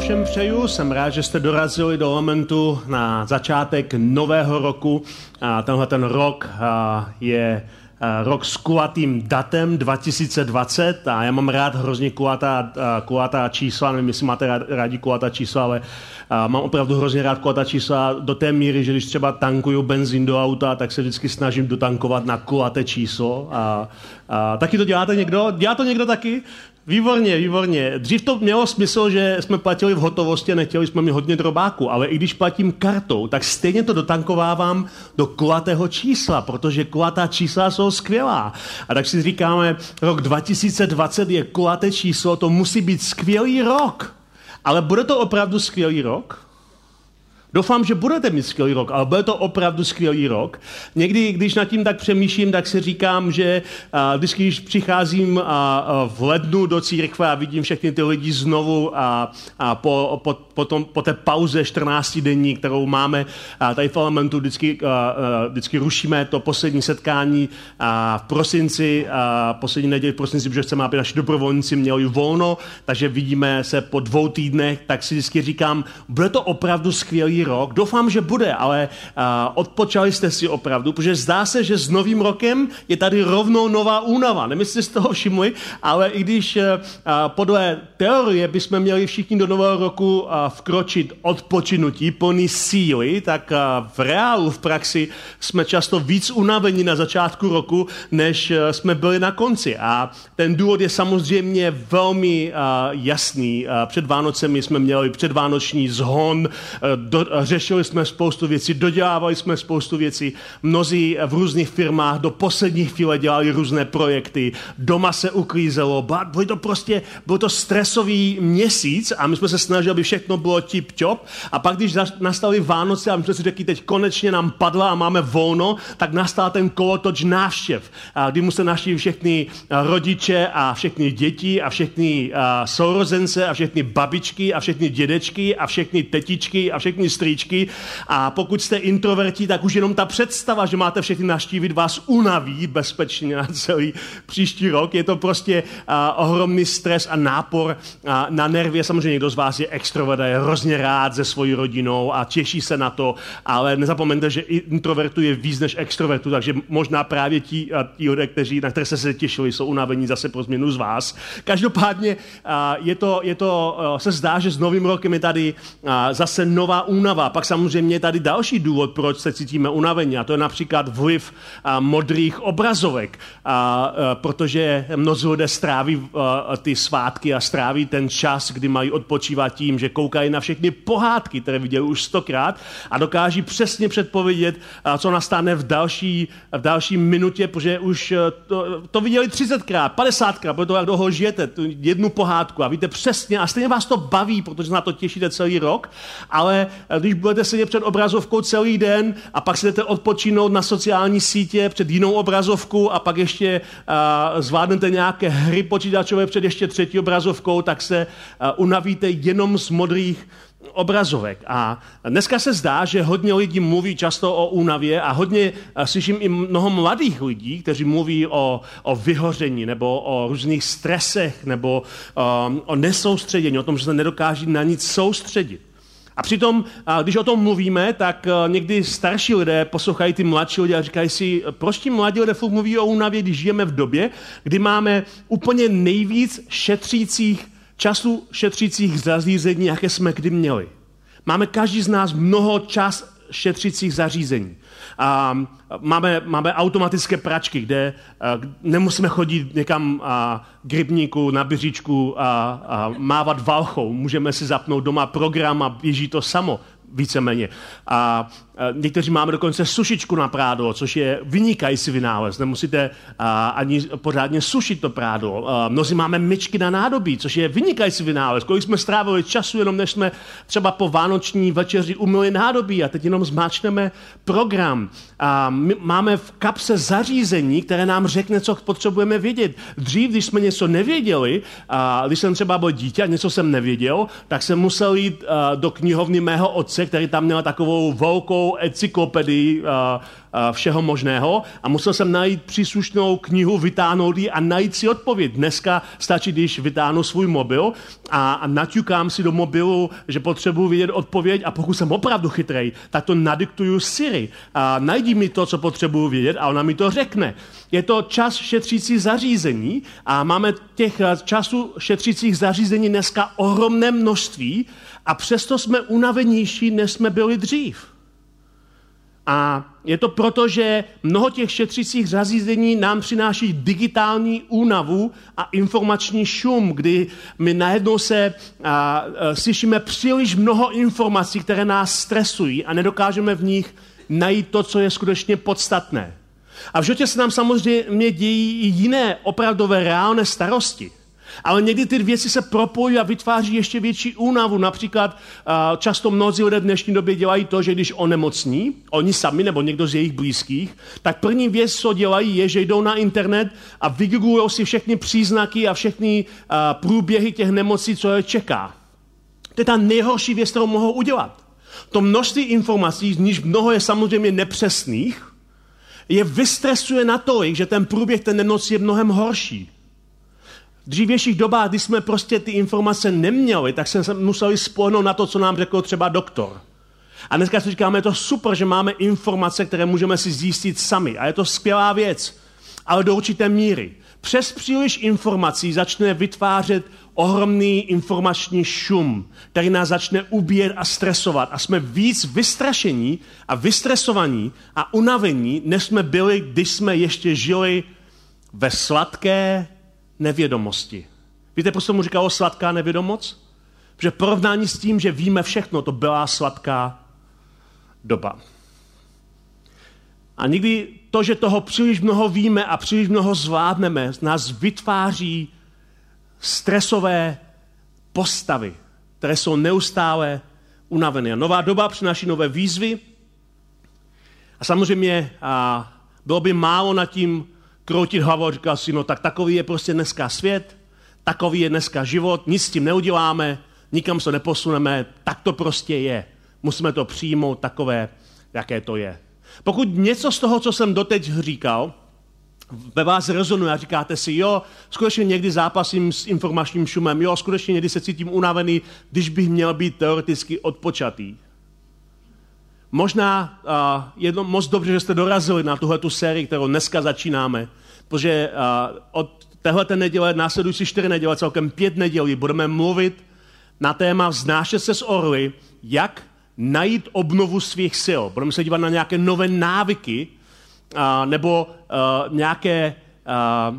Všem přeju. Jsem rád, že jste dorazili do momentu na začátek nového roku. A tenhle ten rok je rok s kulatým datem 2020 a já mám rád hrozně kulatá, kulatá čísla, nevím, jestli máte rádi kulatá čísla, ale mám opravdu hrozně rád kulatá čísla do té míry, že když třeba tankuju benzín do auta, tak se vždycky snažím dotankovat na kulaté číslo. A, a taky to děláte někdo? Dělá to někdo taky? Výborně, výborně. Dřív to mělo smysl, že jsme platili v hotovosti a nechtěli jsme mít hodně drobáku, ale i když platím kartou, tak stejně to dotankovávám do kulatého čísla, protože kulatá čísla jsou skvělá. A tak si říkáme, rok 2020 je kulaté číslo, to musí být skvělý rok. Ale bude to opravdu skvělý rok? Doufám, že budete mít skvělý rok, ale bude to opravdu skvělý rok. Někdy, když nad tím tak přemýšlím, tak si říkám, že a, vždycky, když přicházím a, a v lednu do církve a vidím všechny ty lidi znovu a, a po, po, po, tom, po té pauze 14 denní, kterou máme a tady v Elementu, vždycky, a, a, vždycky rušíme to poslední setkání a v prosinci, a poslední neděli v prosinci, protože chceme, aby naši dobrovolníci měli volno, takže vidíme se po dvou týdnech, tak si vždycky říkám, bude to opravdu skvělý rok. Doufám, že bude, ale uh, odpočali jste si opravdu, protože zdá se, že s novým rokem je tady rovnou nová únava. Nevím, jestli jste toho všimli, ale i když uh, podle teorie bychom měli všichni do nového roku uh, vkročit odpočinutí, plný síly, tak uh, v reálu, v praxi jsme často víc unavení na začátku roku, než uh, jsme byli na konci. A ten důvod je samozřejmě velmi uh, jasný. Uh, před Vánocemi jsme měli předvánoční zhon, do, řešili jsme spoustu věcí, dodělávali jsme spoustu věcí. Mnozí v různých firmách do poslední chvíle dělali různé projekty, doma se uklízelo, bylo to prostě, byl to stresový měsíc a my jsme se snažili, aby všechno bylo tip-top. A pak, když nastali Vánoce a my jsme si řekli, teď konečně nám padla a máme volno, tak nastal ten kolotoč návštěv, kdy museli navštívit všechny rodiče a všechny děti a všechny sourozence a všechny babičky a všechny dědečky a všechny tetičky a všechny strýčky a pokud jste introverti, tak už jenom ta představa, že máte všechny naštívit, vás unaví bezpečně na celý příští rok. Je to prostě uh, ohromný stres a nápor uh, na nervy. Samozřejmě někdo z vás je extrovert, je hrozně rád se svojí rodinou a těší se na to, ale nezapomeňte, že introvertu je víc než extrovertu, takže možná právě ti, ti lidé, kteří, na které se se těšili, jsou unavení zase pro změnu z vás. Každopádně uh, je to, je to uh, se zdá, že s novým rokem je tady uh, zase nová únava únava. Pak samozřejmě je tady další důvod, proč se cítíme unavení, a to je například vliv a, modrých obrazovek, a, a, protože mnozí lidé stráví a, ty svátky a stráví ten čas, kdy mají odpočívat tím, že koukají na všechny pohádky, které viděli už stokrát a dokáží přesně předpovědět, a, co nastane v další, v další minutě, protože už to, to viděli 30krát, 50krát, protože to, jak dlouho žijete, tu jednu pohádku. A víte přesně, a stejně vás to baví, protože na to těšíte celý rok, ale když budete sedět před obrazovkou celý den a pak si jdete odpočinout na sociální sítě před jinou obrazovku a pak ještě uh, zvládnete nějaké hry počítačové před ještě třetí obrazovkou, tak se uh, unavíte jenom z modrých obrazovek. A dneska se zdá, že hodně lidí mluví často o únavě a hodně slyším i mnoho mladých lidí, kteří mluví o, o vyhoření nebo o různých stresech nebo um, o nesoustředění, o tom, že se nedokáží na nic soustředit. A přitom, když o tom mluvíme, tak e, někdy starší lidé poslouchají ty mladší lidé a říkají si, proč ti mladí lidé mluví o únavě, když žijeme v době, kdy máme úplně nejvíc šetřících, času šetřících zařízení, jaké jsme kdy měli. Máme každý z nás mnoho čas šetřících zařízení. A máme, máme automatické pračky, kde nemusíme chodit někam k rybníku na běžičku a, a mávat valchou. Můžeme si zapnout doma program a běží to samo víceméně. A, Někteří máme dokonce sušičku na prádlo, což je vynikající vynález. Nemusíte ani pořádně sušit to prádlo. Mnozí máme myčky na nádobí, což je vynikající vynález. Kolik jsme strávili času, jenom než jsme třeba po vánoční večeři umyli nádobí a teď jenom zmáčneme program. Máme v kapse zařízení, které nám řekne, co potřebujeme vědět. Dřív, když jsme něco nevěděli, když jsem třeba byl dítě a něco jsem nevěděl, tak jsem musel jít do knihovny mého otce, který tam měl takovou velkou encyklopedii všeho možného a musel jsem najít příslušnou knihu, vytáhnout ji a najít si odpověď. Dneska stačí, když vytáhnu svůj mobil a, a naťukám si do mobilu, že potřebuji vědět odpověď a pokud jsem opravdu chytrej, tak to nadiktuju Siri. A najdi mi to, co potřebuji vědět a ona mi to řekne. Je to čas šetřící zařízení a máme těch časů šetřících zařízení dneska ohromné množství a přesto jsme unavenější, než jsme byli dřív. A je to proto, že mnoho těch šetřících zařízení nám přináší digitální únavu a informační šum, kdy my najednou se a, a, slyšíme příliš mnoho informací, které nás stresují a nedokážeme v nich najít to, co je skutečně podstatné. A v životě se nám samozřejmě dějí i jiné opravdové reálné starosti. Ale někdy ty věci se propojí a vytváří ještě větší únavu. Například často mnozí lidé v dnešní době dělají to, že když onemocní, oni sami nebo někdo z jejich blízkých, tak první věc, co dělají, je, že jdou na internet a vygooglují si všechny příznaky a všechny průběhy těch nemocí, co je čeká. To je ta nejhorší věc, kterou mohou udělat. To množství informací, z níž mnoho je samozřejmě nepřesných, je vystresuje natolik, že ten průběh té nemoci je mnohem horší. Dřívějších dobách, kdy jsme prostě ty informace neměli, tak jsme se museli spolehnout na to, co nám řekl třeba doktor. A dneska si říkáme, je to super, že máme informace, které můžeme si zjistit sami. A je to skvělá věc. Ale do určité míry. Přes příliš informací začne vytvářet ohromný informační šum, který nás začne ubíjet a stresovat. A jsme víc vystrašení a vystresovaní a unavení, než jsme byli, když jsme ještě žili ve sladké nevědomosti. Víte, proč mu říkalo sladká nevědomost? Protože porovnání s tím, že víme všechno, to byla sladká doba. A někdy to, že toho příliš mnoho víme a příliš mnoho zvládneme, nás vytváří stresové postavy, které jsou neustále unavené. Nová doba přináší nové výzvy a samozřejmě a bylo by málo nad tím kroutit hlavou a říkal si, no tak takový je prostě dneska svět, takový je dneska život, nic s tím neuděláme, nikam se neposuneme, tak to prostě je. Musíme to přijmout takové, jaké to je. Pokud něco z toho, co jsem doteď říkal, ve vás rezonuje a říkáte si, jo, skutečně někdy zápasím s informačním šumem, jo, skutečně někdy se cítím unavený, když bych měl být teoreticky odpočatý. Možná uh, je to moc dobře, že jste dorazili na tuhle tu sérii, kterou dneska začínáme, protože uh, od téhle neděle, následující čtyři neděle, celkem pět nedělí, budeme mluvit na téma vznášet se z orly, jak najít obnovu svých sil. Budeme se dívat na nějaké nové návyky, uh, nebo uh, nějaké uh,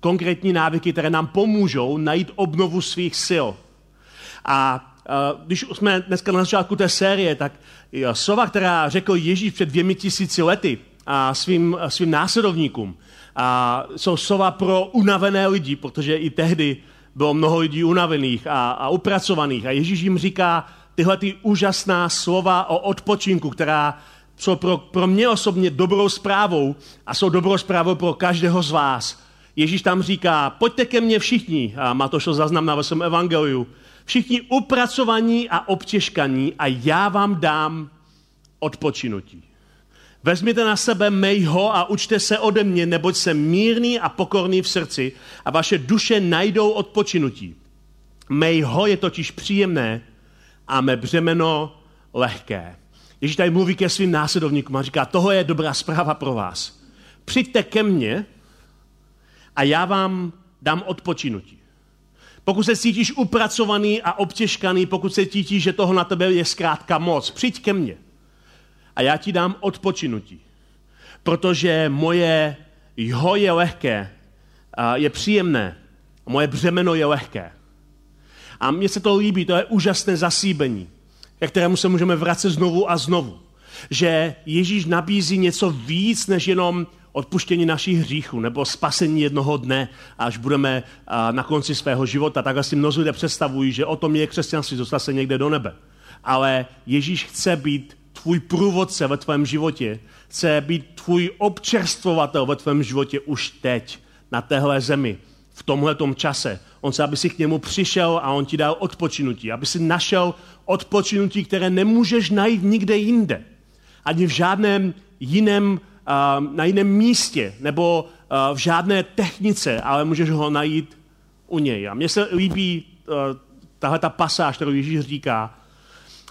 konkrétní návyky, které nám pomůžou najít obnovu svých sil. A když jsme dneska na začátku té série, tak slova, která řekl Ježíš před dvěmi tisíci lety a svým, svým následovníkům, a jsou slova pro unavené lidi, protože i tehdy bylo mnoho lidí unavených a, a upracovaných. A Ježíš jim říká tyhle ty úžasná slova o odpočinku, která jsou pro, pro mě osobně dobrou zprávou a jsou dobrou zprávou pro každého z vás. Ježíš tam říká, pojďte ke mně všichni, a má to zaznamená ve svém evangeliu, všichni upracovaní a obtěžkaní a já vám dám odpočinutí. Vezměte na sebe mejho a učte se ode mě, neboť jsem mírný a pokorný v srdci a vaše duše najdou odpočinutí. Mejho je totiž příjemné a mé břemeno lehké. Ježíš tady mluví ke svým následovníkům a říká, toho je dobrá zpráva pro vás. Přijďte ke mně a já vám dám odpočinutí. Pokud se cítíš upracovaný a obtěžkaný, pokud se cítíš, že toho na tebe je zkrátka moc, přijď ke mně a já ti dám odpočinutí. Protože moje jeho je lehké, je příjemné, moje břemeno je lehké. A mně se to líbí, to je úžasné zasíbení, ke kterému se můžeme vracet znovu a znovu. Že Ježíš nabízí něco víc, než jenom odpuštění našich hříchů nebo spasení jednoho dne, až budeme na konci svého života. Tak asi mnozí lidé představují, že o tom je křesťanství, dostat se někde do nebe. Ale Ježíš chce být tvůj průvodce ve tvém životě, chce být tvůj občerstvovatel ve tvém životě už teď, na téhle zemi, v tomhle čase. On chce, aby si k němu přišel a on ti dal odpočinutí, aby si našel odpočinutí, které nemůžeš najít nikde jinde. Ani v žádném jiném, na jiném místě nebo v žádné technice, ale můžeš ho najít u něj. A mně se líbí tahle ta pasáž, kterou Ježíš říká,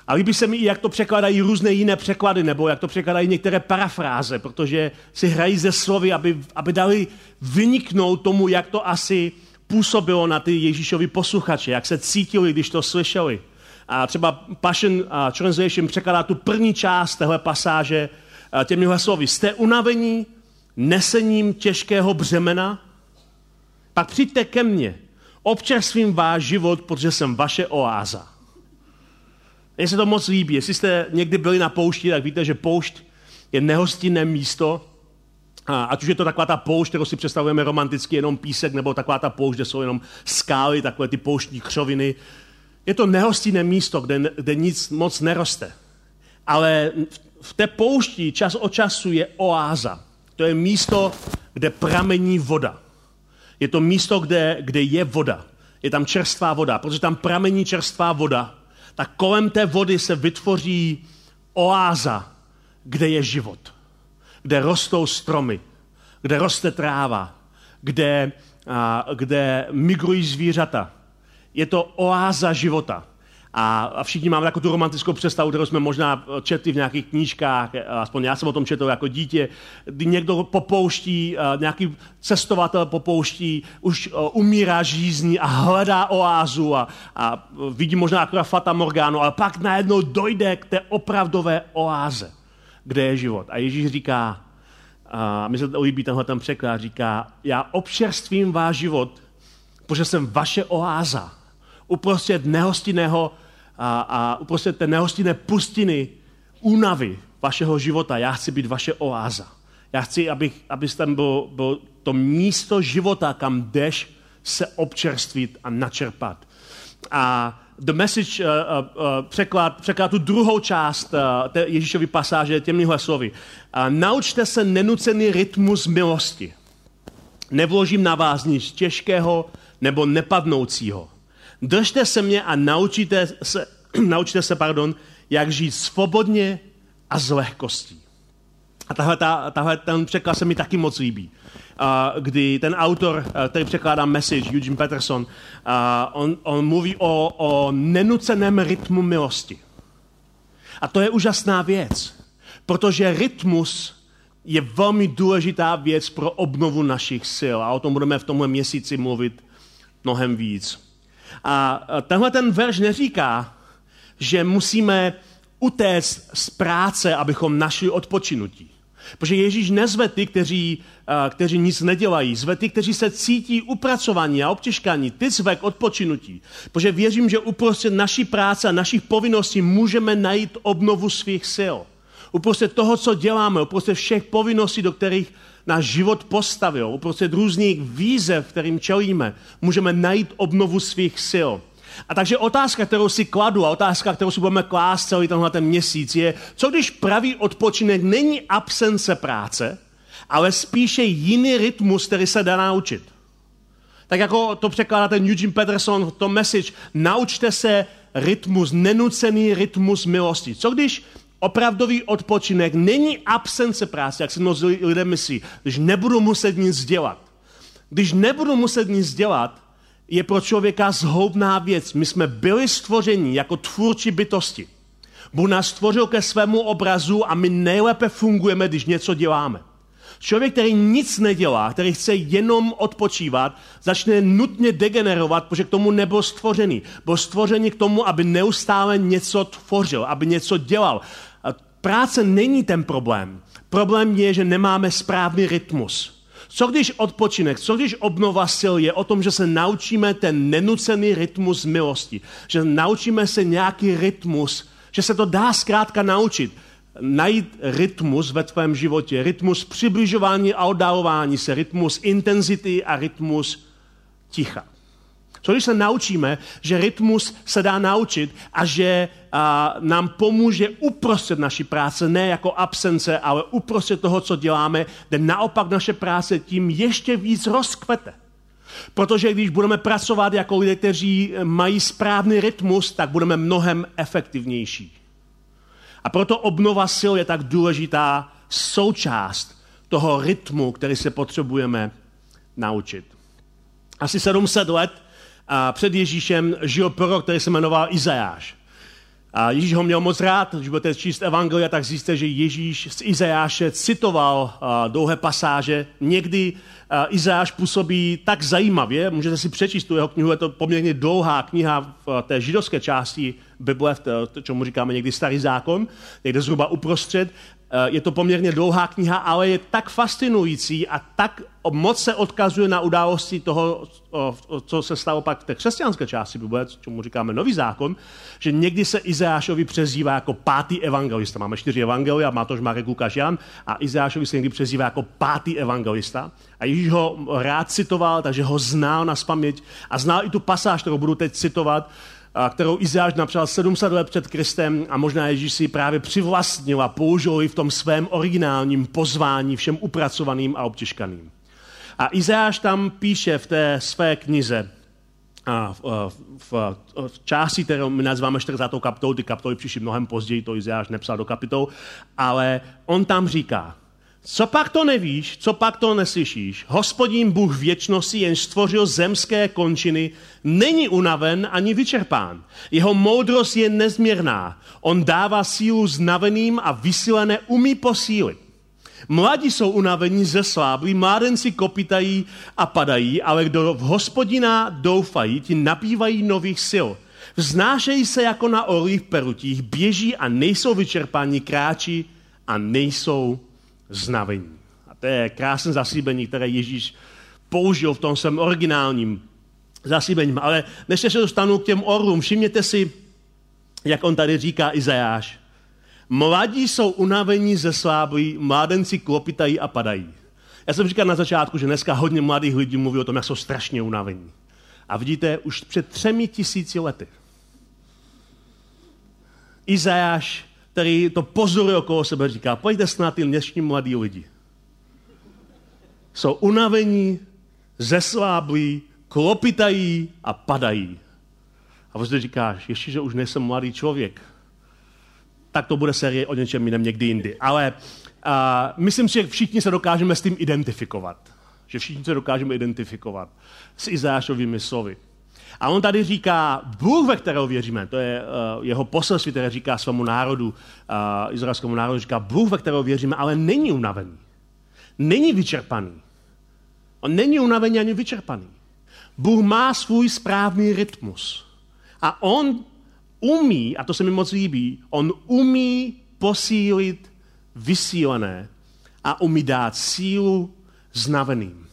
a líbí se mi i, jak to překladají různé jiné překlady, nebo jak to překladají některé parafráze, protože si hrají ze slovy, aby, aby dali vyniknout tomu, jak to asi působilo na ty Ježíšovi posluchače, jak se cítili, když to slyšeli. A třeba Passion Translation překladá tu první část téhle pasáže těmihle slovy. Jste unavení nesením těžkého břemena? Pak přijďte ke mně, občerstvím váš život, protože jsem vaše oáza. Mně se to moc líbí. Jestli jste někdy byli na poušti, tak víte, že poušť je nehostinné místo, a ať už je to taková ta poušť, kterou si představujeme romanticky, jenom písek, nebo taková ta poušť, kde jsou jenom skály, takové ty pouštní křoviny. Je to nehostinné místo, kde, kde nic moc neroste. Ale v té poušti čas od času je oáza. To je místo, kde pramení voda. Je to místo, kde, kde je voda. Je tam čerstvá voda. Protože tam pramení čerstvá voda, tak kolem té vody se vytvoří oáza, kde je život. Kde rostou stromy, kde roste tráva, kde, a, kde migrují zvířata. Je to oáza života. A, a všichni máme takovou tu romantickou představu, kterou jsme možná četli v nějakých knížkách, aspoň já jsem o tom četl jako dítě, kdy někdo popouští, nějaký cestovatel popouští, už umírá žízní a hledá oázu a, a vidí možná jako Fata Morgano, ale pak najednou dojde k té opravdové oáze, kde je život. A Ježíš říká, a mi se to líbí tenhle ten překlad, říká, já občerstvím váš život, protože jsem vaše oáza uprostřed nehostinného a, a uprostřed té nehostinné pustiny únavy vašeho života. Já chci být vaše oáza. Já chci, abych, abys tam byl, byl to místo života, kam jdeš se občerstvit a načerpat. A The Message uh, uh, překlad, překlad tu druhou část uh, té Ježíšovy pasáže těmihle slovy. Uh, naučte se nenucený rytmus milosti. Nevložím na vás nic těžkého nebo nepadnoucího. Držte se mě a naučíte se, naučte se pardon, jak žít svobodně a s lehkostí. A tahle, ta, tahle ten překlad se mi taky moc líbí. Kdy ten autor, uh, který překládá message, Eugene Peterson, on, on mluví o, o nenuceném rytmu milosti. A to je úžasná věc, protože rytmus je velmi důležitá věc pro obnovu našich sil. A o tom budeme v tomhle měsíci mluvit mnohem víc. A tenhle ten verš neříká, že musíme utéct z práce, abychom našli odpočinutí. Protože Ježíš nezve ty, kteří, kteří nic nedělají. Zve ty, kteří se cítí upracovaní a obtěžkaní. Ty zve k odpočinutí. Protože věřím, že uprostřed naší práce a našich povinností můžeme najít obnovu svých sil. Uprostřed toho, co děláme, uprostřed všech povinností, do kterých náš život postavil, uprostřed různých výzev, kterým čelíme, můžeme najít obnovu svých sil. A takže otázka, kterou si kladu a otázka, kterou si budeme klást celý tenhle ten měsíc je, co když pravý odpočinek není absence práce, ale spíše jiný rytmus, který se dá naučit. Tak jako to překládá ten Eugene Peterson v tom message, naučte se rytmus, nenucený rytmus milosti. Co když Opravdový odpočinek není absence práce, jak si mnozí lidé myslí, když nebudu muset nic dělat. Když nebudu muset nic dělat, je pro člověka zhoubná věc. My jsme byli stvořeni jako tvůrčí bytosti. Bůh nás stvořil ke svému obrazu a my nejlépe fungujeme, když něco děláme. Člověk, který nic nedělá, který chce jenom odpočívat, začne nutně degenerovat, protože k tomu nebyl stvořený. Byl stvořený k tomu, aby neustále něco tvořil, aby něco dělal. Práce není ten problém. Problém je, že nemáme správný rytmus. Co když odpočinek, co když obnova sil je o tom, že se naučíme ten nenucený rytmus milosti, že naučíme se nějaký rytmus, že se to dá zkrátka naučit. Najít rytmus ve tvém životě, rytmus přibližování a oddalování se, rytmus intenzity a rytmus ticha. Co když se naučíme, že rytmus se dá naučit a že a, nám pomůže uprostřed naší práce, ne jako absence, ale uprostřed toho, co děláme, kde naopak naše práce tím ještě víc rozkvete. Protože když budeme pracovat jako lidé, kteří mají správný rytmus, tak budeme mnohem efektivnější. A proto obnova sil je tak důležitá součást toho rytmu, který se potřebujeme naučit. Asi 700 let před Ježíšem žil prorok, který se jmenoval Izajáš. A Ježíš ho měl moc rád, když budete číst evangelia, tak zjistíte, že Ježíš z Izajáše citoval uh, dlouhé pasáže. Někdy Izajáš působí tak zajímavě, můžete si přečíst tu jeho knihu, je to poměrně dlouhá kniha v té židovské části Bible, v té, čemu říkáme někdy starý zákon, někde zhruba uprostřed. Eh, je to poměrně dlouhá kniha, ale je tak fascinující a tak moc se odkazuje na události toho, co se stalo pak v té křesťanské části Bible, čemu říkáme Nový zákon, že někdy se Izeášovi přezdívá jako pátý evangelista. Máme čtyři evangelia, Mátoš, Marek, Lukáš, Jan a Izeášovi se někdy přezdívá jako pátý evangelista. A Ježíš ho rád citoval, takže ho znal na spaměť a znal i tu pasáž, kterou budu teď citovat, kterou Izáš napsal 700 let před Kristem a možná Ježíš si právě přivlastnil a použil ji v tom svém originálním pozvání všem upracovaným a obtěžkaným. A Izáš tam píše v té své knize, a v, v, v části, kterou my nazýváme 40. kapitolou, ty kapitoly přišly mnohem později, to Izáš nepsal do kapitol, ale on tam říká, co pak to nevíš, co pak to neslyšíš? Hospodin Bůh věčnosti, jen stvořil zemské končiny, není unaven ani vyčerpán. Jeho moudrost je nezměrná. On dává sílu znaveným a vysílené umí posílit. Mladí jsou unavení ze slábí, mládenci kopitají a padají, ale kdo v hospodina doufají, ti napívají nových sil. Vznášejí se jako na orlích perutích, běží a nejsou vyčerpáni, kráčí a nejsou znavení. A to je krásné zaslíbení, které Ježíš použil v tom svém originálním zaslíbení. Ale než se dostanu k těm orlům, všimněte si, jak on tady říká Izajáš. Mladí jsou unavení ze slábí, mládenci klopitají a padají. Já jsem říkal na začátku, že dneska hodně mladých lidí mluví o tom, jak jsou strašně unavení. A vidíte, už před třemi tisíci lety Izajáš který to pozoruje okolo sebe, říká, pojďte snad ty dnešní mladí lidi. Jsou unavení, zesláblí, klopitají a padají. A vlastně říkáš, ještě, že už nejsem mladý člověk, tak to bude série o něčem jiném někdy jindy. Ale a, myslím si, že všichni se dokážeme s tím identifikovat. Že všichni se dokážeme identifikovat s Izášovými slovy. A on tady říká, Bůh, ve kterého věříme, to je uh, jeho poselství, které říká svému národu, uh, izraelskému národu, říká, Bůh, ve kterého věříme, ale není unavený. Není vyčerpaný. On není unavený ani vyčerpaný. Bůh má svůj správný rytmus. A on umí, a to se mi moc líbí, on umí posílit vysílené a umí dát sílu znaveným.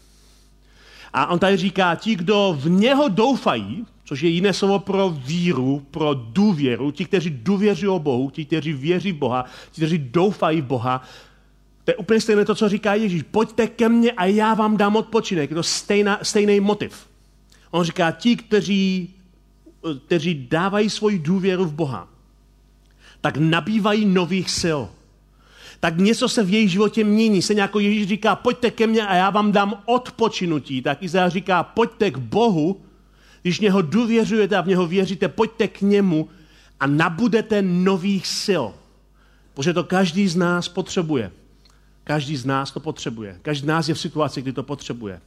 A on tady říká, ti, kdo v něho doufají, což je jiné slovo pro víru, pro důvěru, ti, kteří důvěřují Bohu, ti, kteří věří v Boha, ti, kteří doufají v Boha, to je úplně stejné to, co říká Ježíš. Pojďte ke mně a já vám dám odpočinek. Je to stejná, stejný motiv. On říká, ti, kteří, kteří dávají svoji důvěru v Boha, tak nabývají nových sil tak něco se v jejich životě mění. Se jako Ježíš říká, pojďte ke mně a já vám dám odpočinutí. Tak Izajáš říká, pojďte k Bohu, když něho důvěřujete a v něho věříte, pojďte k němu a nabudete nových sil. Protože to každý z nás potřebuje. Každý z nás to potřebuje. Každý z nás je v situaci, kdy to potřebuje.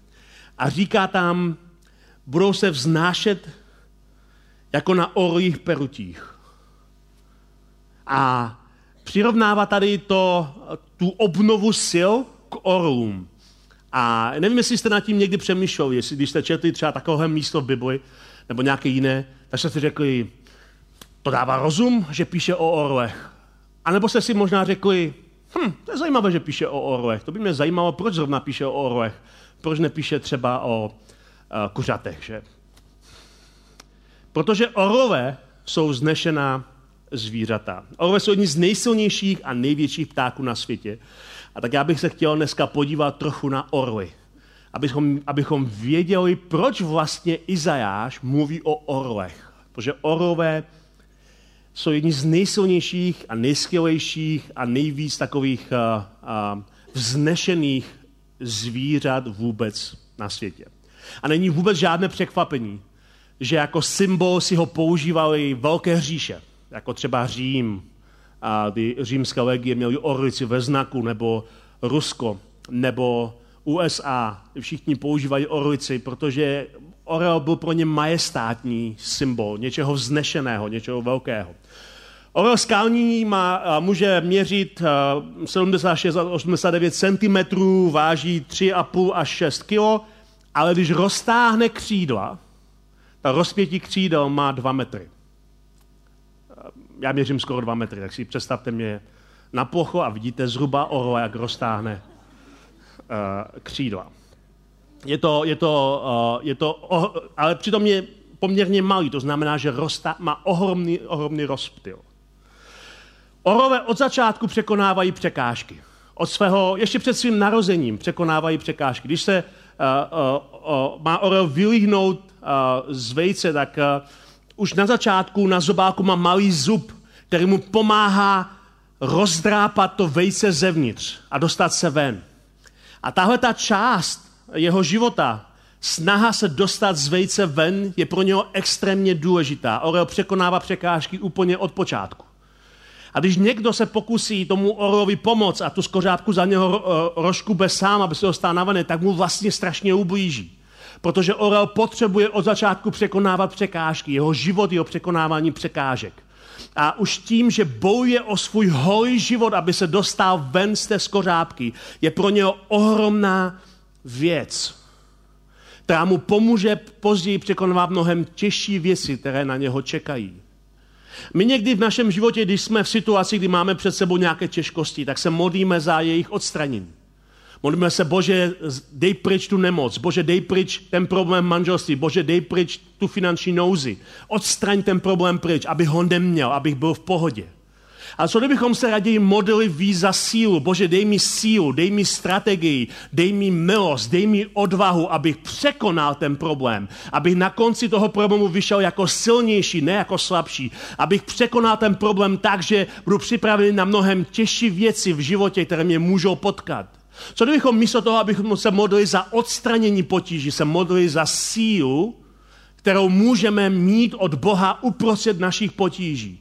A říká tam, budou se vznášet jako na orlích perutích. A přirovnává tady to, tu obnovu sil k orlům. A nevím, jestli jste nad tím někdy přemýšleli, jestli když jste četli třeba takového místo v Bibli, nebo nějaké jiné, tak jste si řekli, to dává rozum, že píše o orlech. A nebo jste si možná řekli, hm, to je zajímavé, že píše o orlech. To by mě zajímalo, proč zrovna píše o orlech. Proč nepíše třeba o uh, kuřatech, že? Protože orlové jsou znešená zvířata. Orové jsou jedni z nejsilnějších a největších ptáků na světě. A tak já bych se chtěl dneska podívat trochu na orly. Abychom, abychom věděli, proč vlastně Izajáš mluví o orlech. Protože orlové jsou jedni z nejsilnějších a nejskvělejších a nejvíc takových uh, uh, vznešených zvířat vůbec na světě. A není vůbec žádné překvapení, že jako symbol si ho používali velké říše, jako třeba Řím, a ty římské legie měly orlici ve znaku, nebo Rusko, nebo USA. Všichni používají orlici, protože orel byl pro ně majestátní symbol, něčeho vznešeného, něčeho velkého. Orel skální má, může měřit 76 89 cm, váží 3,5 až 6 kg, ale když roztáhne křídla, ta rozpětí křídel má 2 metry. Já měřím skoro 2 metry, tak si představte mě na plochu a vidíte zhruba orla, jak roztáhne uh, křídla. Je to, je to, uh, je to oh, ale přitom je poměrně malý, to znamená, že rosta, má ohromný, ohromný rozptyl. Orové od začátku překonávají překážky. Od svého, ještě před svým narozením překonávají překážky. Když se uh, uh, uh, má orel vylíhnout uh, z vejce, tak uh, už na začátku na zobáku má malý zub, který mu pomáhá rozdrápat to vejce zevnitř a dostat se ven. A tahle ta část jeho života, snaha se dostat z vejce ven, je pro něho extrémně důležitá. Orel překonává překážky úplně od počátku. A když někdo se pokusí tomu orlovi pomoct a tu skořápku za něho roškube sám, aby se dostal na tak mu vlastně strašně ublíží. Protože orel potřebuje od začátku překonávat překážky. Jeho život je o překonávání překážek. A už tím, že bojuje o svůj holý život, aby se dostal ven z té skořápky, je pro něho ohromná věc, která mu pomůže později překonovat mnohem těžší věci, které na něho čekají. My někdy v našem životě, když jsme v situaci, kdy máme před sebou nějaké těžkosti, tak se modlíme za jejich odstranění. Modlíme se, Bože, dej pryč tu nemoc, Bože, dej pryč ten problém manželství, Bože, dej pryč tu finanční nouzi. Odstraň ten problém pryč, abych ho neměl, abych byl v pohodě. A co kdybychom se raději modlili víc za sílu? Bože, dej mi sílu, dej mi strategii, dej mi milost, dej mi odvahu, abych překonal ten problém. Abych na konci toho problému vyšel jako silnější, ne jako slabší. Abych překonal ten problém tak, že budu připravený na mnohem těžší věci v životě, které mě můžou potkat. Co kdybychom místo toho, abychom se modlili za odstranění potíží, se modlili za sílu, kterou můžeme mít od Boha uprostřed našich potíží.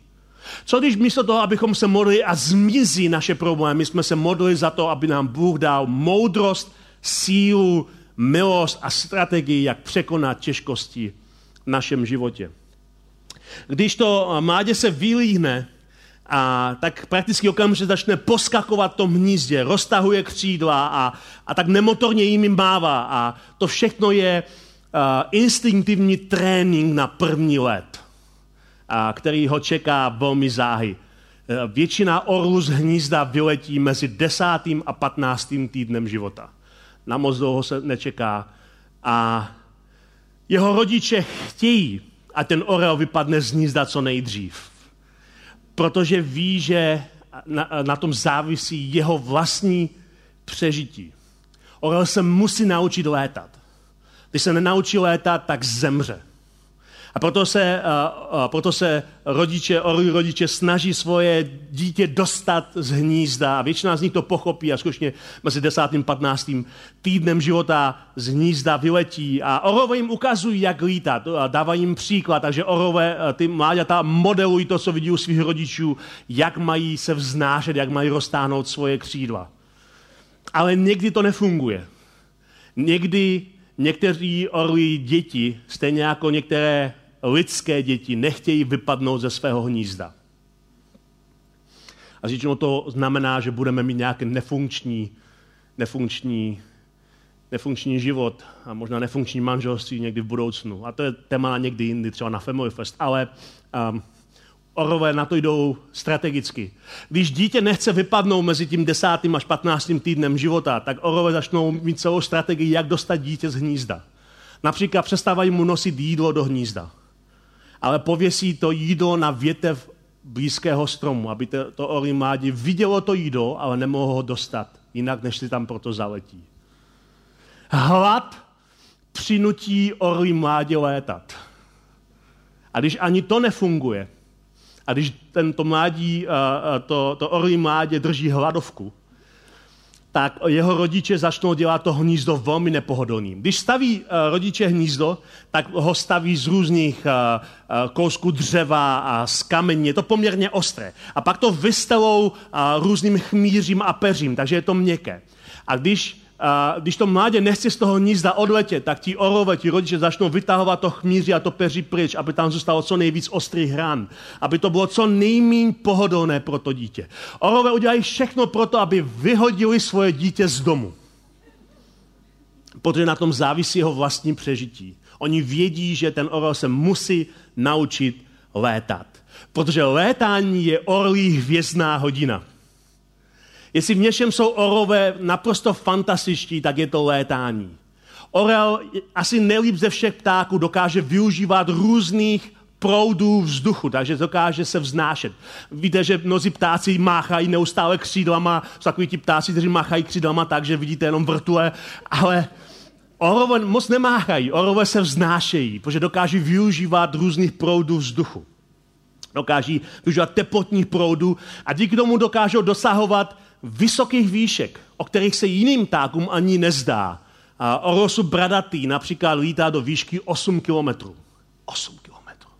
Co když místo toho, abychom se modlili a zmizí naše problémy, jsme se modlili za to, aby nám Bůh dal moudrost, sílu, milost a strategii, jak překonat těžkosti v našem životě. Když to mládě se vylíhne, a tak prakticky okamžitě začne poskakovat v tom hnízdě, roztahuje křídla a, a tak nemotorně jim mává. A to všechno je uh, instinktivní trénink na první let a který ho čeká velmi záhy. E, většina orlů z hnízda vyletí mezi desátým a patnáctým týdnem života. Na moc dlouho se nečeká. A jeho rodiče chtějí, a ten orel vypadne z hnízda co nejdřív. Protože ví, že na, na tom závisí jeho vlastní přežití. Orel se musí naučit létat. Když se nenaučí létat, tak zemře. A proto se, a, a proto se rodiče, orlí rodiče snaží svoje dítě dostat z hnízda. A většina z nich to pochopí a skutečně mezi 10. a 15. týdnem života z hnízda vyletí. A orové jim ukazují, jak lítat. A dávají jim příklad. Takže orové, ty mláďata modelují to, co vidí u svých rodičů, jak mají se vznášet, jak mají roztáhnout svoje křídla. Ale někdy to nefunguje. Někdy někteří orlí děti, stejně jako některé lidské děti nechtějí vypadnout ze svého hnízda. A většinou to znamená, že budeme mít nějaký nefunkční, nefunkční, nefunkční život a možná nefunkční manželství někdy v budoucnu. A to je téma na někdy jindy, třeba na Family Fest. Ale um, orové na to jdou strategicky. Když dítě nechce vypadnout mezi tím desátým až patnáctým týdnem života, tak orové začnou mít celou strategii, jak dostat dítě z hnízda. Například přestávají mu nosit jídlo do hnízda ale pověsí to jídlo na větev blízkého stromu, aby to, to orlí mládě vidělo to jídlo, ale nemohlo ho dostat, jinak než si tam proto zaletí. Hlad přinutí orlí mládě létat. A když ani to nefunguje, a když tento mládí, to, to orlí mládě drží hladovku, tak jeho rodiče začnou dělat to hnízdo velmi nepohodlným. Když staví uh, rodiče hnízdo, tak ho staví z různých uh, uh, kousků dřeva a z kamení. Je to poměrně ostré. A pak to vystelou různým chmířím a peřím, takže je to měkké. A když a když to mládě nechce z toho hnízda odletět, tak ti orové, ti rodiče začnou vytahovat to chmíři a to peří pryč, aby tam zůstalo co nejvíc ostrých hran, aby to bylo co nejméně pohodlné pro to dítě. Orové udělají všechno pro to, aby vyhodili svoje dítě z domu. Protože na tom závisí jeho vlastní přežití. Oni vědí, že ten orel se musí naučit létat. Protože létání je orlí hvězdná hodina. Jestli v něčem jsou orové naprosto fantastičtí, tak je to létání. Orel asi nejlíp ze všech ptáků dokáže využívat různých proudů vzduchu, takže dokáže se vznášet. Víte, že mnozí ptáci máchají neustále křídlama, jsou takový ti ptáci, kteří máchají křídlama tak, že vidíte jenom vrtule, ale orové moc nemáchají, orové se vznášejí, protože dokáží využívat různých proudů vzduchu. Dokáží využívat teplotních proudů a díky tomu dokážou dosahovat vysokých výšek, o kterých se jiným ptákům ani nezdá. Orosu bradatý například lítá do výšky 8 kilometrů. 8 kilometrů.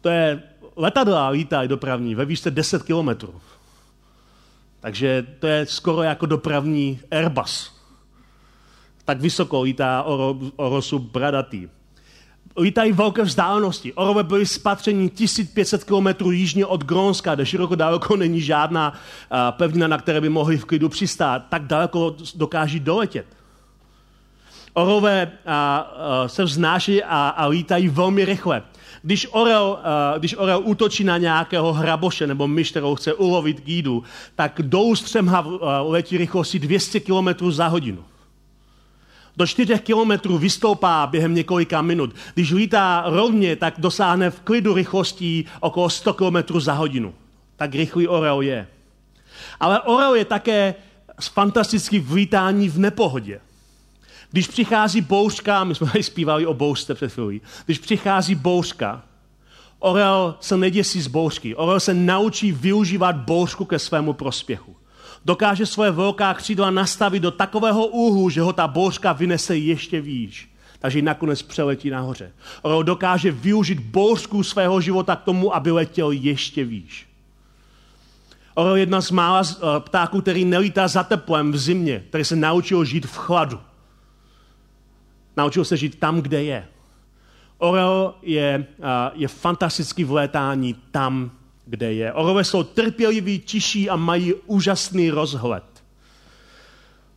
To je letadla lítají dopravní ve výšce 10 kilometrů. Takže to je skoro jako dopravní Airbus. Tak vysoko lítá oro, orosu bradatý lítají velké vzdálenosti. Orové byly spatření 1500 km jižně od Grónska, kde široko daleko není žádná uh, pevnina, na které by mohli v klidu přistát. Tak daleko dokáží doletět. Orové uh, uh, se vznáší a, a lítají velmi rychle. Když orel, když orel útočí na nějakého hraboše nebo myš, kterou chce ulovit k jídu, tak do letí rychlosti 200 km za hodinu do 4 kilometrů vystoupá během několika minut. Když lítá rovně, tak dosáhne v klidu rychlostí okolo 100 km za hodinu. Tak rychlý orel je. Ale orel je také fantastický v lítání v nepohodě. Když přichází bouřka, my jsme tady zpívali o bouřce před chvílí, když přichází bouřka, orel se neděsí z bouřky. Orel se naučí využívat bouřku ke svému prospěchu dokáže svoje velká křídla nastavit do takového úhlu, že ho ta bouřka vynese ještě výš. Takže ji nakonec přeletí nahoře. Orel dokáže využít bouřku svého života k tomu, aby letěl ještě výš. Orel je jedna z mála eh, ptáků, který nelítá za teplem v zimě, který se naučil žít v chladu. Naučil se žít tam, kde je. Orel je, eh, je fantastický v létání tam, kde je. Orové jsou trpěliví, tiší a mají úžasný rozhled.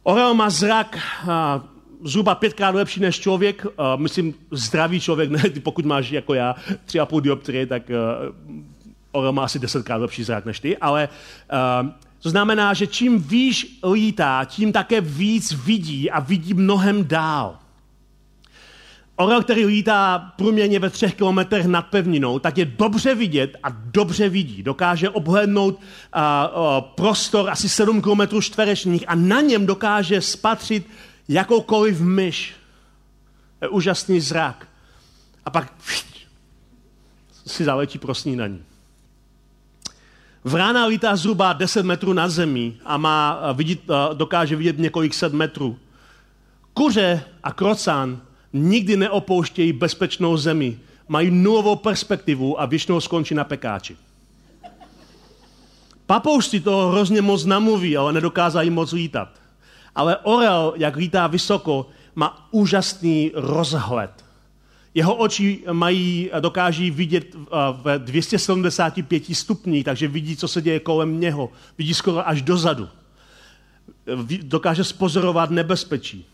Orel má zrak a, zhruba pětkrát lepší než člověk, a, myslím zdravý člověk, ne, pokud máš jako já tři a půl dioptrie, tak a, orel má asi desetkrát lepší zrak než ty, ale a, to znamená, že čím výš lítá, tím také víc vidí a vidí mnohem dál. Orel, který lítá průměrně ve třech kilometrech nad pevninou, tak je dobře vidět a dobře vidí. Dokáže obhlédnout a, a, prostor asi 7 kilometrů čtverečních a na něm dokáže spatřit jakoukoliv myš. Je úžasný zrak. A pak si zaletí pro snídaní. Vrána lítá zhruba 10 metrů na zemi a má, vidět, dokáže vidět několik set metrů. Kuře a krocán nikdy neopouštějí bezpečnou zemi, mají nulovou perspektivu a většinou skončí na pekáči. Papoušci toho hrozně moc namluví, ale nedokázají moc lítat. Ale orel, jak lítá vysoko, má úžasný rozhled. Jeho oči mají, dokáží vidět v 275 stupních, takže vidí, co se děje kolem něho. Vidí skoro až dozadu. Dokáže spozorovat nebezpečí.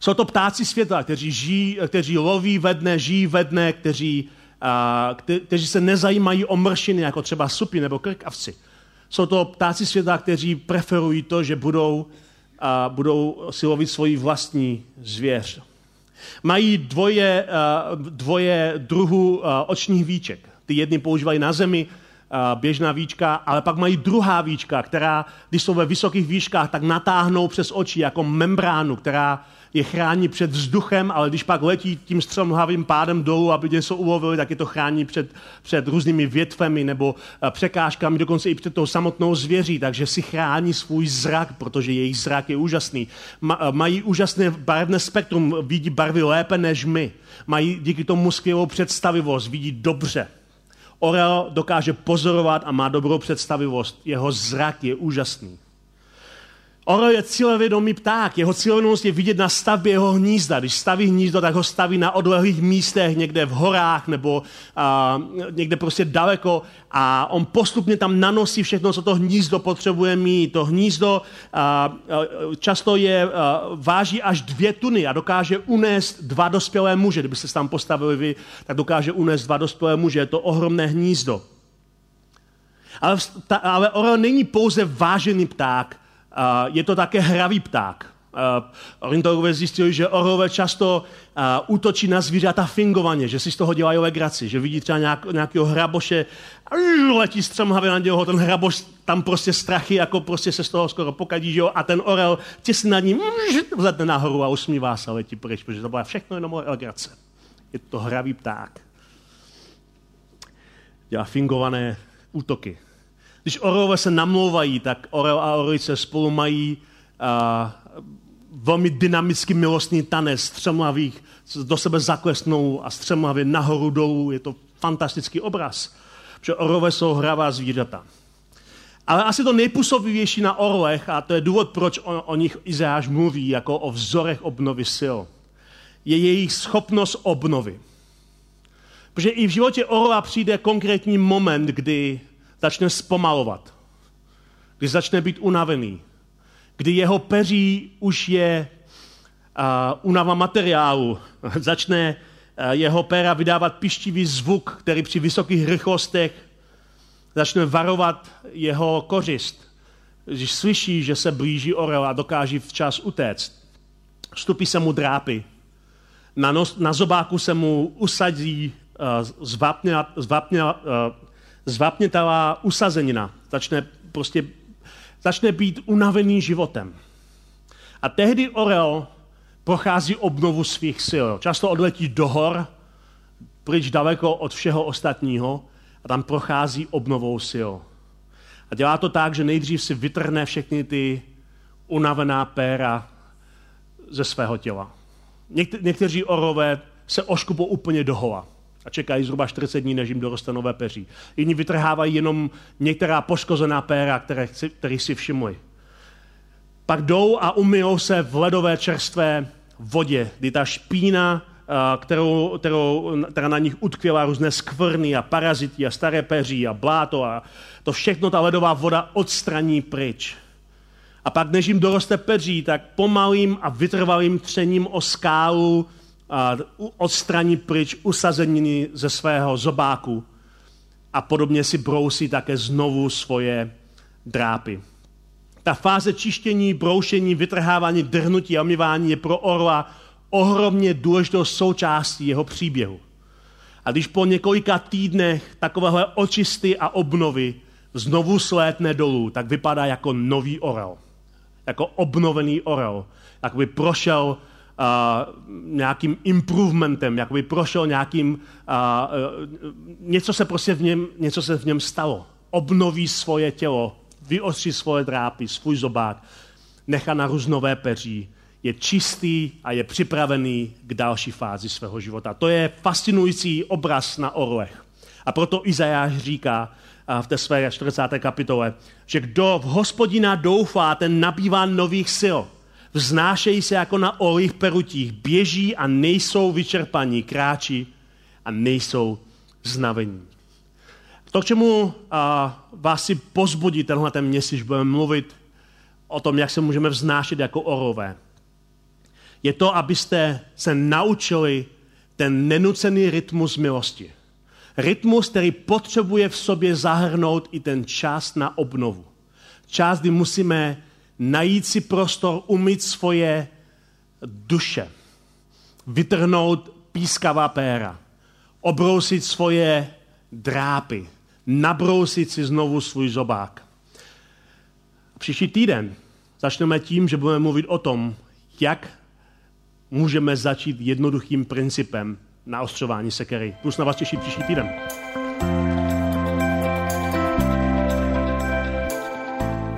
Jsou to ptáci světa, kteří, žijí, kteří loví ve dne, žijí ve dne, kteří, a, kte, kteří se nezajímají o mršiny, jako třeba supy nebo krkavci. Jsou to ptáci světa, kteří preferují to, že budou, a, budou si lovit svoji vlastní zvěř. Mají dvoje, a, dvoje druhů a, očních víček. ty jedny používají na zemi, běžná výčka, ale pak mají druhá výčka, která, když jsou ve vysokých výškách, tak natáhnou přes oči jako membránu, která je chrání před vzduchem, ale když pak letí tím střelmhavým pádem dolů, aby něco ulovili, tak je to chrání před, před různými větvemi nebo eh, překážkami, dokonce i před tou samotnou zvěří, takže si chrání svůj zrak, protože jejich zrak je úžasný. Eh, mají úžasné barevné spektrum, vidí barvy lépe než my. Mají díky tomu skvělou představivost, vidí dobře. Orel dokáže pozorovat a má dobrou představivost. Jeho zrak je úžasný. Orel je cílevědomý pták. Jeho cílevědomost je vidět na stavbě jeho hnízda. Když staví hnízdo, tak ho staví na odlehlých místech, někde v horách nebo a, někde prostě daleko a on postupně tam nanosí všechno, co to hnízdo potřebuje mít. To hnízdo a, často je, a, váží až dvě tuny a dokáže unést dva dospělé muže. Kdybyste se tam postavili vy, tak dokáže unést dva dospělé muže. Je to ohromné hnízdo. Ale, ale orel není pouze vážený pták, je to také hravý pták. Ornitologové zjistili, že orlové často útočí na zvířata fingovaně, že si z toho dělají legraci, že vidí třeba nějak, nějakého hraboše letí střemhavě na něho, ten hraboš tam prostě strachy, jako prostě se z toho skoro pokadí, že jo, a ten orel těsně nad ním vzletne nahoru a usmívá se a letí pryč, protože to byla všechno jenom legrace. Je to hravý pták. Dělá fingované útoky. Když orlové se namlouvají, tak orel a orlice spolu mají uh, velmi dynamický milostný tanec střemlavých, do sebe zaklesnou a střemlavě nahoru dolů. Je to fantastický obraz, protože orlové jsou hravá zvířata. Ale asi to nejpůsobivější na orlech, a to je důvod, proč o, o nich Izáš mluví jako o vzorech obnovy sil, je jejich schopnost obnovy. Protože i v životě orla přijde konkrétní moment, kdy začne zpomalovat, kdy začne být unavený, kdy jeho peří už je uh, unava materiálu, začne uh, jeho pera vydávat pištivý zvuk, který při vysokých rychlostech začne varovat jeho kořist. Když slyší, že se blíží orel a dokáží včas utéct, vstupí se mu drápy. Na, nos, na zobáku se mu usadí uh, zvapně, zvapně, uh, zvapnětavá usazenina. Začne prostě začne být unavený životem. A tehdy orel prochází obnovu svých sil. Často odletí do hor, pryč daleko od všeho ostatního a tam prochází obnovou sil. A dělá to tak, že nejdřív si vytrhne všechny ty unavená péra ze svého těla. někteří orové se oškupou úplně dohola a čekají zhruba 40 dní, než jim doroste nové peří. Jiní vytrhávají jenom některá poškozená péra, které, které si všimli. Pak jdou a umyjou se v ledové čerstvé vodě, kdy ta špína, kterou, kterou, která na nich utkvěla různé skvrny a parazity a staré peří a bláto a to všechno ta ledová voda odstraní pryč. A pak, než jim doroste peří, tak pomalým a vytrvalým třením o skálu odstraní pryč usazeniny ze svého zobáku a podobně si brousí také znovu svoje drápy. Ta fáze čištění, broušení, vytrhávání, drhnutí a omývání je pro orla ohromně důležitou součástí jeho příběhu. A když po několika týdnech takovéhle očisty a obnovy znovu slétne dolů, tak vypadá jako nový orel. Jako obnovený orel. Jak by prošel uh, nějakým improvementem, jak by prošel nějakým, uh, něco se prostě v něm, něco se v něm stalo. Obnoví svoje tělo, vyostří svoje drápy, svůj zobák, nechá na různové peří, je čistý a je připravený k další fázi svého života. To je fascinující obraz na orlech. A proto Izajáš říká v té své 40. kapitole, že kdo v hospodina doufá, ten nabývá nových sil vznášejí se jako na olých perutích, běží a nejsou vyčerpaní, kráčí a nejsou znavení. To, k čemu vás si pozbudí tenhle ten měsíc, budeme mluvit o tom, jak se můžeme vznášet jako orové, je to, abyste se naučili ten nenucený rytmus milosti. Rytmus, který potřebuje v sobě zahrnout i ten čas na obnovu. Čas, kdy musíme najít si prostor, umít svoje duše, vytrhnout pískavá péra, obrousit svoje drápy, nabrousit si znovu svůj zobák. Příští týden začneme tím, že budeme mluvit o tom, jak můžeme začít jednoduchým principem na ostřování sekery. Plus na vás těší příští týden.